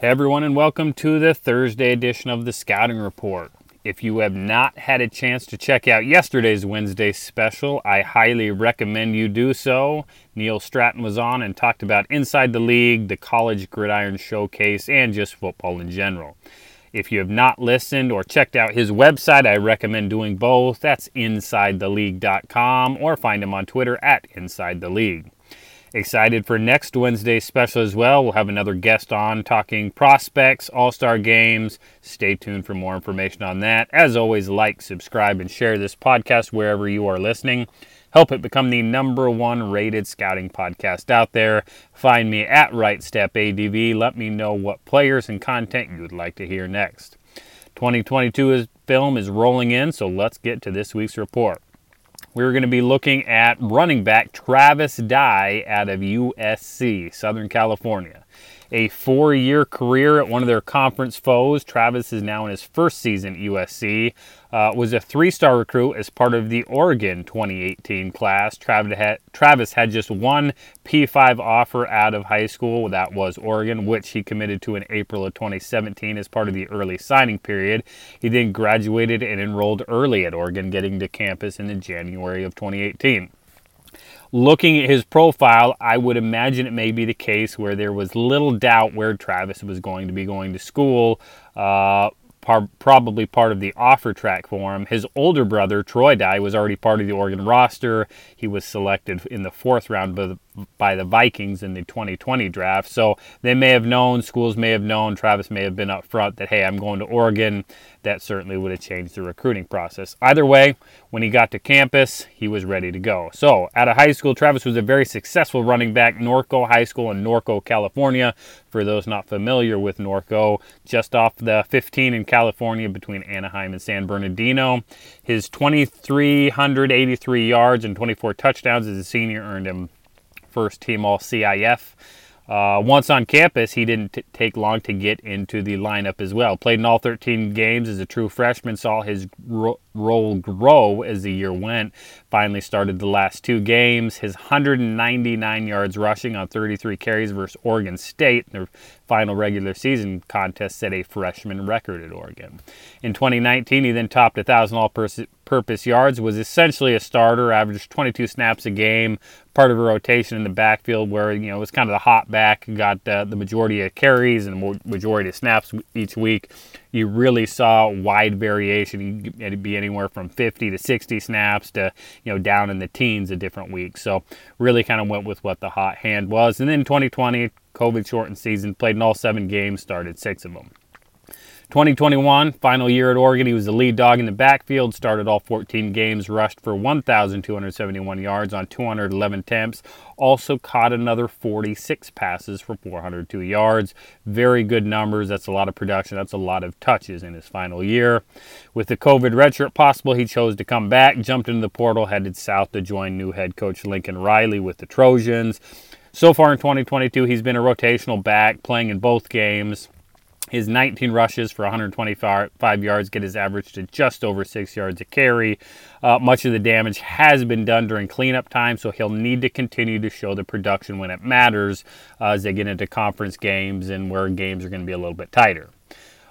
Hey everyone, and welcome to the Thursday edition of the Scouting Report. If you have not had a chance to check out yesterday's Wednesday special, I highly recommend you do so. Neil Stratton was on and talked about Inside the League, the College Gridiron Showcase, and just football in general. If you have not listened or checked out his website, I recommend doing both. That's InsideTheLeague.com or find him on Twitter at Inside the League. Excited for next Wednesday's special as well. We'll have another guest on talking prospects, all star games. Stay tuned for more information on that. As always, like, subscribe, and share this podcast wherever you are listening. Help it become the number one rated scouting podcast out there. Find me at Right Step ADV. Let me know what players and content you would like to hear next. 2022 is, film is rolling in, so let's get to this week's report we're going to be looking at running back Travis Dye out of USC, Southern California a four year career at one of their conference foes. Travis is now in his first season at USC. Uh, was a three star recruit as part of the Oregon 2018 class. Travis had, Travis had just one P5 offer out of high school. That was Oregon, which he committed to in April of 2017 as part of the early signing period. He then graduated and enrolled early at Oregon, getting to campus in January of 2018 looking at his profile, I would imagine it may be the case where there was little doubt where Travis was going to be going to school. Uh, par- probably part of the offer track for him. His older brother, Troy Dye, was already part of the Oregon roster. He was selected in the fourth round by the, Vikings in the 2020 draft. So they may have known, schools may have known, Travis may have been up front that, hey, I'm going to Oregon. That certainly would have changed the recruiting process. Either way, when he got to campus, he was ready to go. So out of high school, Travis was a very successful running back, Norco High School in Norco, California. For those not familiar with Norco, just off the 15 in California between Anaheim and San Bernardino. His 2,383 yards and 24 touchdowns as a senior earned him first team All CIF. Uh, once on campus, he didn't t- take long to get into the lineup as well. Played in all 13 games as a true freshman, saw his ro- role grow as the year went. Finally started the last two games. His 199 yards rushing on 33 carries versus Oregon State in their final regular season contest set a freshman record at Oregon. In 2019, he then topped 1,000 all purpose yards, was essentially a starter, averaged 22 snaps a game, part of a rotation in the backfield where, you know, it was kind of the hot back, got uh, the majority of carries and majority of snaps each week you really saw wide variation. It'd be anywhere from 50 to 60 snaps to you know down in the teens a different week. So really kind of went with what the hot hand was. And then 2020, COVID shortened season, played in all seven games, started six of them. 2021, final year at Oregon, he was the lead dog in the backfield, started all 14 games, rushed for 1,271 yards on 211 attempts, also caught another 46 passes for 402 yards. Very good numbers. That's a lot of production. That's a lot of touches in his final year. With the COVID redshirt possible, he chose to come back, jumped into the portal, headed south to join new head coach Lincoln Riley with the Trojans. So far in 2022, he's been a rotational back, playing in both games. His 19 rushes for 125 yards get his average to just over six yards a carry. Uh, much of the damage has been done during cleanup time, so he'll need to continue to show the production when it matters uh, as they get into conference games and where games are going to be a little bit tighter.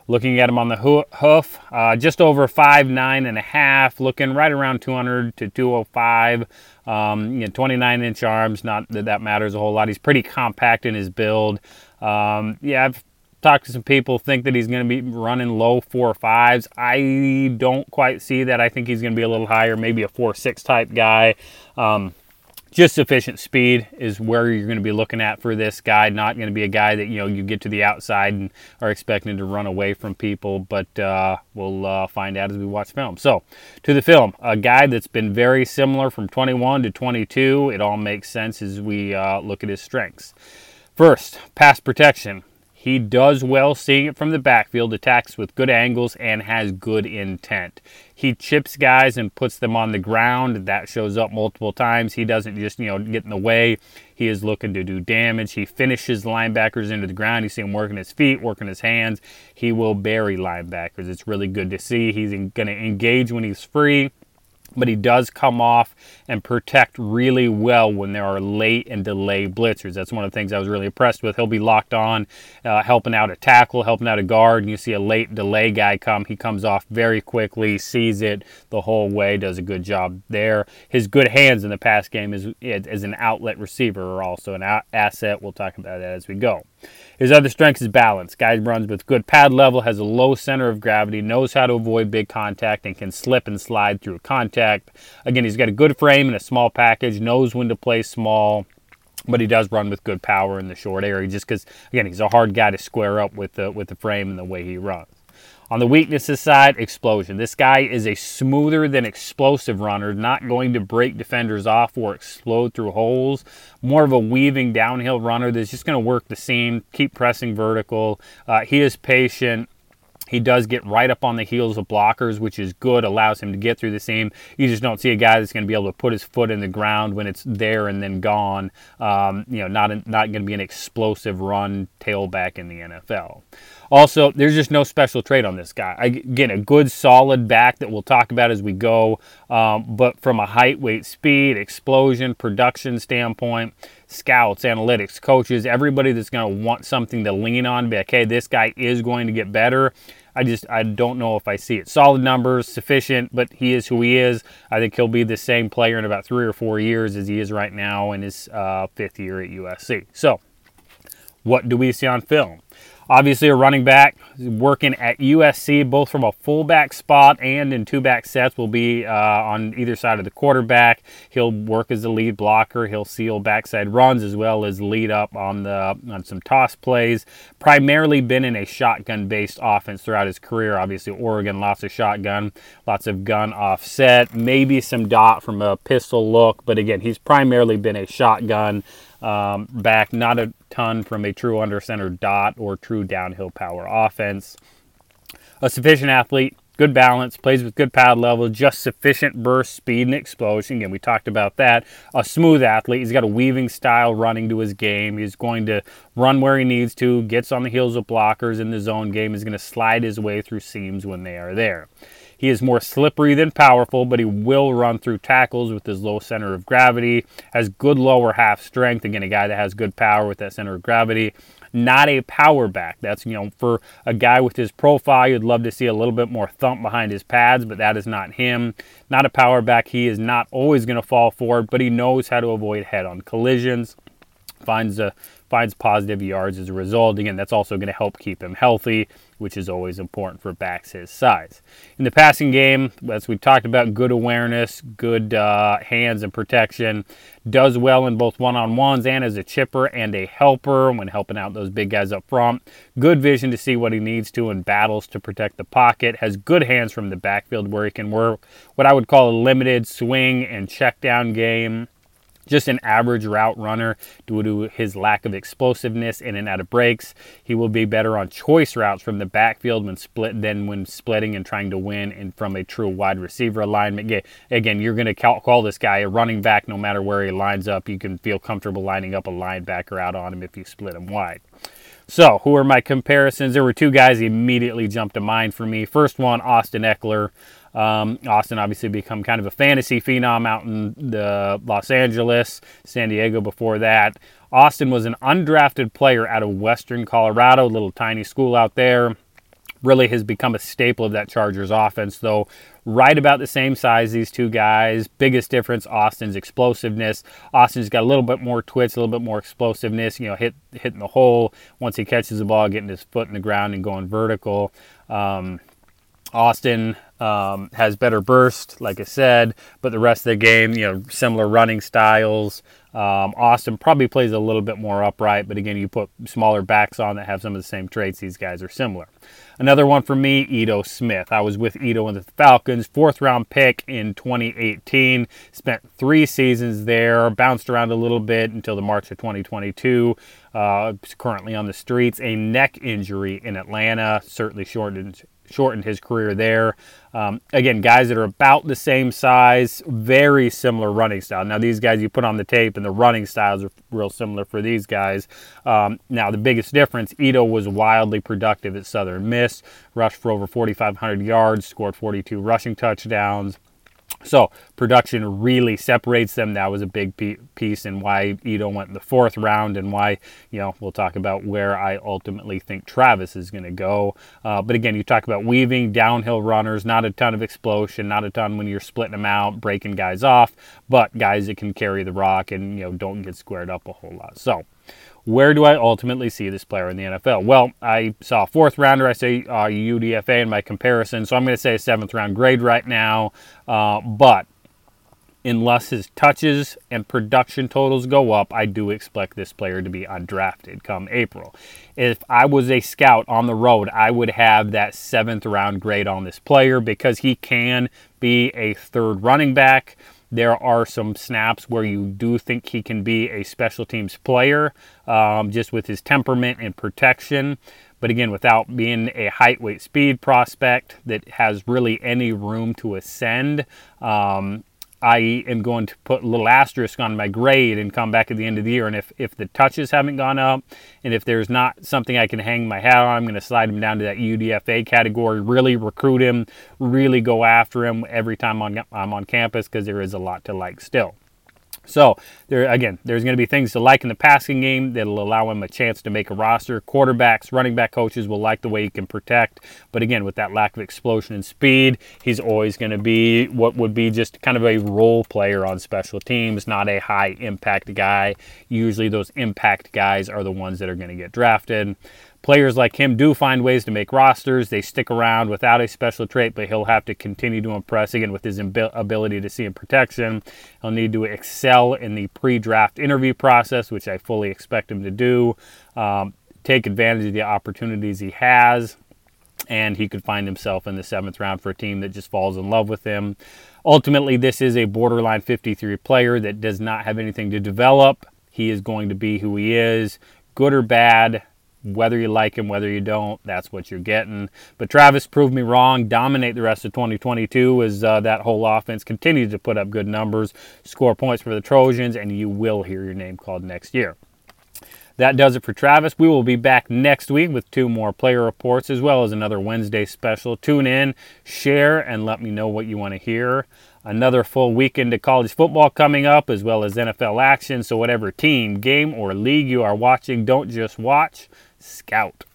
Looking at him on the hoof, uh, just over five nine and a half, looking right around 200 to 205. Um, you know, 29 inch arms, not that that matters a whole lot. He's pretty compact in his build. Um, yeah, I've talked to some people think that he's going to be running low four fives. I don't quite see that. I think he's going to be a little higher, maybe a four six type guy. Um, just sufficient speed is where you're going to be looking at for this guy. Not going to be a guy that you know you get to the outside and are expecting to run away from people, but uh, we'll uh, find out as we watch film. So, to the film, a guy that's been very similar from 21 to 22. It all makes sense as we uh, look at his strengths. First, pass protection. He does well seeing it from the backfield, attacks with good angles, and has good intent. He chips guys and puts them on the ground. That shows up multiple times. He doesn't just, you know, get in the way. He is looking to do damage. He finishes linebackers into the ground. You see him working his feet, working his hands. He will bury linebackers. It's really good to see. He's going to engage when he's free but he does come off and protect really well when there are late and delayed blitzers. That's one of the things I was really impressed with. He'll be locked on, uh, helping out a tackle, helping out a guard, and you see a late delay guy come. He comes off very quickly, sees it the whole way, does a good job there. His good hands in the pass game is as an outlet receiver are also an asset. We'll talk about that as we go. His other strength is balance. Guy runs with good pad level, has a low center of gravity, knows how to avoid big contact, and can slip and slide through contact. Again, he's got a good frame and a small package, knows when to play small, but he does run with good power in the short area just because, again, he's a hard guy to square up with the, with the frame and the way he runs. On the weaknesses side, explosion. This guy is a smoother than explosive runner, not going to break defenders off or explode through holes. More of a weaving downhill runner that's just going to work the seam, keep pressing vertical. Uh, he is patient. He does get right up on the heels of blockers, which is good, allows him to get through the seam. You just don't see a guy that's going to be able to put his foot in the ground when it's there and then gone. Um, you know, not, not going to be an explosive run tailback in the NFL. Also, there's just no special trait on this guy. Again, a good solid back that we'll talk about as we go. Um, but from a height, weight, speed, explosion, production standpoint, scouts, analytics, coaches, everybody that's going to want something to lean on, be like, hey, this guy is going to get better. I just I don't know if I see it. Solid numbers, sufficient, but he is who he is. I think he'll be the same player in about three or four years as he is right now in his uh, fifth year at USC. So, what do we see on film? Obviously, a running back working at USC, both from a fullback spot and in two back sets, will be uh, on either side of the quarterback. He'll work as the lead blocker. He'll seal backside runs as well as lead up on the on some toss plays. Primarily been in a shotgun-based offense throughout his career. Obviously, Oregon, lots of shotgun, lots of gun offset, maybe some dot from a pistol look, but again, he's primarily been a shotgun um, back, not a ton from a true under center dot or true downhill power offense. A sufficient athlete, good balance, plays with good pad level, just sufficient burst, speed, and explosion. Again, we talked about that. A smooth athlete. He's got a weaving style running to his game. He's going to run where he needs to, gets on the heels of blockers in the zone game, He's going to slide his way through seams when they are there. He is more slippery than powerful, but he will run through tackles with his low center of gravity. Has good lower half strength. Again, a guy that has good power with that center of gravity. Not a power back. That's, you know, for a guy with his profile, you'd love to see a little bit more thump behind his pads, but that is not him. Not a power back. He is not always going to fall forward, but he knows how to avoid head on collisions. Finds a finds positive yards as a result. Again, that's also going to help keep him healthy, which is always important for backs his size. In the passing game, as we talked about, good awareness, good uh, hands and protection. Does well in both one on ones and as a chipper and a helper when helping out those big guys up front. Good vision to see what he needs to in battles to protect the pocket. Has good hands from the backfield where he can work what I would call a limited swing and check down game just an average route runner due to his lack of explosiveness in and out of breaks. He will be better on choice routes from the backfield when split than when splitting and trying to win and from a true wide receiver alignment. Again, you're going to call this guy a running back no matter where he lines up. You can feel comfortable lining up a linebacker out on him if you split him wide. So, who are my comparisons? There were two guys immediately jumped to mind for me. First one, Austin Ekeler. Um, Austin obviously become kind of a fantasy phenom out in the Los Angeles, San Diego before that. Austin was an undrafted player out of Western Colorado, little tiny school out there. Really has become a staple of that Chargers offense, though. Right about the same size, these two guys. Biggest difference, Austin's explosiveness. Austin's got a little bit more twitch, a little bit more explosiveness. You know, hit hitting the hole once he catches the ball, getting his foot in the ground and going vertical. Um, Austin um, has better burst, like I said, but the rest of the game, you know, similar running styles. Um, Austin probably plays a little bit more upright, but again, you put smaller backs on that have some of the same traits. These guys are similar. Another one for me, Ito Smith. I was with Ito in the Falcons, fourth round pick in 2018. Spent three seasons there, bounced around a little bit until the March of 2022. Uh, currently on the streets. A neck injury in Atlanta certainly shortened shortened his career there. Um, again, guys that are about the same size, very similar running style. Now, these guys you put on the tape, and the running styles are real similar for these guys. Um, now, the biggest difference Ito was wildly productive at Southern Miss, rushed for over 4,500 yards, scored 42 rushing touchdowns So production really separates them. That was a big piece and why Ito went in the fourth round and why, you know, we'll talk about where I ultimately think Travis is going to go. Uh, but again, you talk about weaving, downhill runners, not a ton of explosion, not a ton when you're splitting them out, breaking guys off, but guys that can carry the rock and, you know, don't get squared up a whole lot. So, where do I ultimately see this player in the NFL? Well, I saw a fourth rounder. I say uh, UDFA in my comparison, so I'm going to say a seventh round grade right now. Uh, but unless his touches and production totals go up, I do expect this player to be undrafted come April. If I was a scout on the road, I would have that seventh round grade on this player because he can be a third running back. There are some snaps where you do think he can be a special teams player um, just with his temperament and protection. But again, without being a height, weight, speed prospect that has really any room to ascend, um, I am going to put a little asterisk on my grade and come back at the end of the year. And if, if the touches haven't gone up and if there's not something I can hang my hat on, I'm going to slide him down to that UDFA category, really recruit him, really go after him every time I'm on campus because there is a lot to like still. So there again, there's going to be things to like in the passing game that'll allow him a chance to make a roster. Quarterbacks, running back coaches will like the way he can protect, but again, with that lack of explosion and speed, he's always going to be what would be just kind of a role player on special teams, not a high impact guy. Usually, those impact guys are the ones that are going to get drafted. Players like him do find ways to make rosters. They stick around without a special trait, but he'll have to continue to impress again with his ability to see in protection. He'll need to excel in the pre draft interview process, which I fully expect him to do. Um, take advantage of the opportunities he has, and he could find himself in the seventh round for a team that just falls in love with him. Ultimately, this is a borderline 53 player that does not have anything to develop. He is going to be who he is, good or bad whether you like him, whether you don't, that's what you're getting. But Travis proved me wrong. Dominate the rest of 2022 as uh, that whole offense continues to put up good numbers, score points for the Trojans, and you will hear your name called next year. That does it for Travis. We will be back next week with two more player reports as well as another Wednesday special. Tune in, share, and let me know what you want to hear. Another full weekend of college football coming up as well as NFL action. So, whatever team, game, or league you are watching, don't just watch, scout.